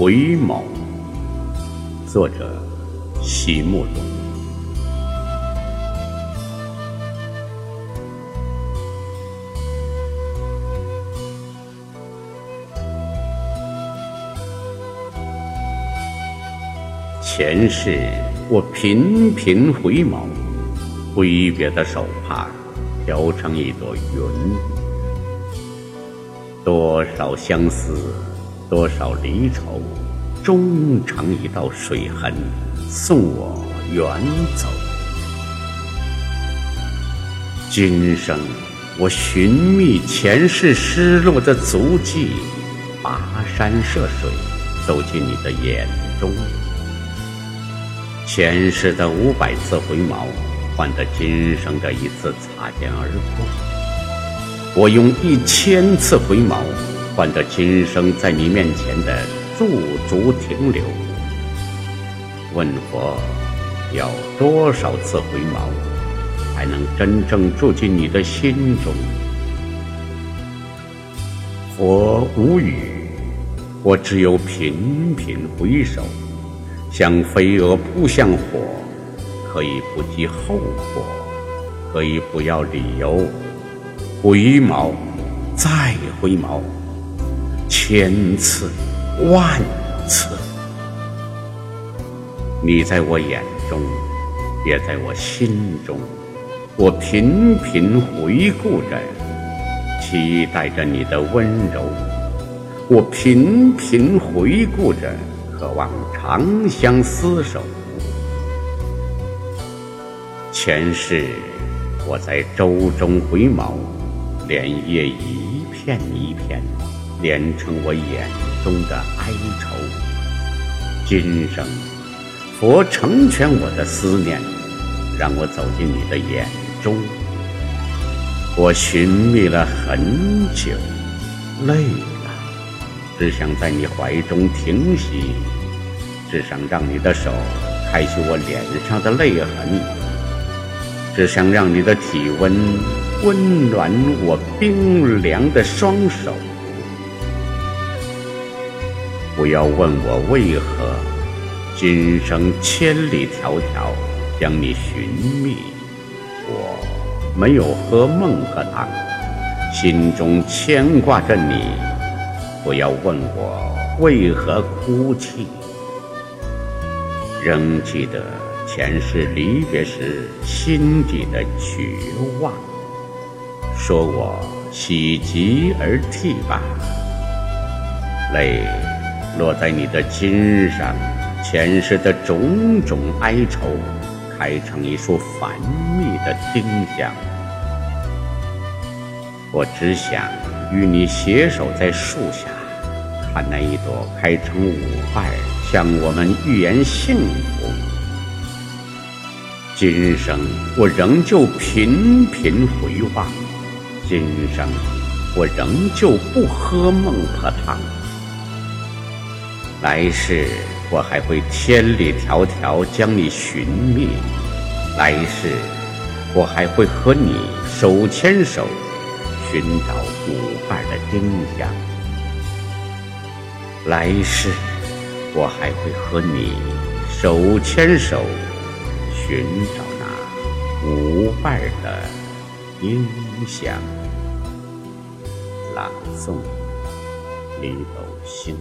回眸，作者：席慕容。前世我频频回眸，挥别的手帕飘成一朵云，多少相思。多少离愁，终成一道水痕，送我远走。今生我寻觅前世失落的足迹，跋山涉水，走进你的眼中。前世的五百次回眸，换得今生的一次擦肩而过。我用一千次回眸。换得今生在你面前的驻足停留。问佛，要多少次回眸，才能真正住进你的心中？佛无语，我只有频频回首，像飞蛾扑向火，可以不计后果，可以不要理由，回眸，再回眸。千次万次，你在我眼中，也在我心中。我频频回顾着，期待着你的温柔；我频频回顾着，渴望长相厮守。前世我在舟中回眸，莲叶一片一片。连成我眼中的哀愁。今生，佛成全我的思念，让我走进你的眼中。我寻觅了很久，累了，只想在你怀中停息，只想让你的手开去我脸上的泪痕，只想让你的体温温暖我冰凉的双手。不要问我为何今生千里迢迢将你寻觅，我没有喝孟婆汤，心中牵挂着你。不要问我为何哭泣，仍记得前世离别时心底的绝望，说我喜极而泣吧，泪。落在你的襟上，前世的种种哀愁，开成一束繁密的丁香。我只想与你携手在树下，看那一朵开成五瓣，向我们预言幸福。今生我仍旧频频回望，今生我仍旧不喝孟婆汤。来世我还会千里迢迢将你寻觅，来世我还会和你手牵手寻找五瓣的丁香，来世我还会和你手牵手寻找那五瓣的丁香。朗诵：李斗星。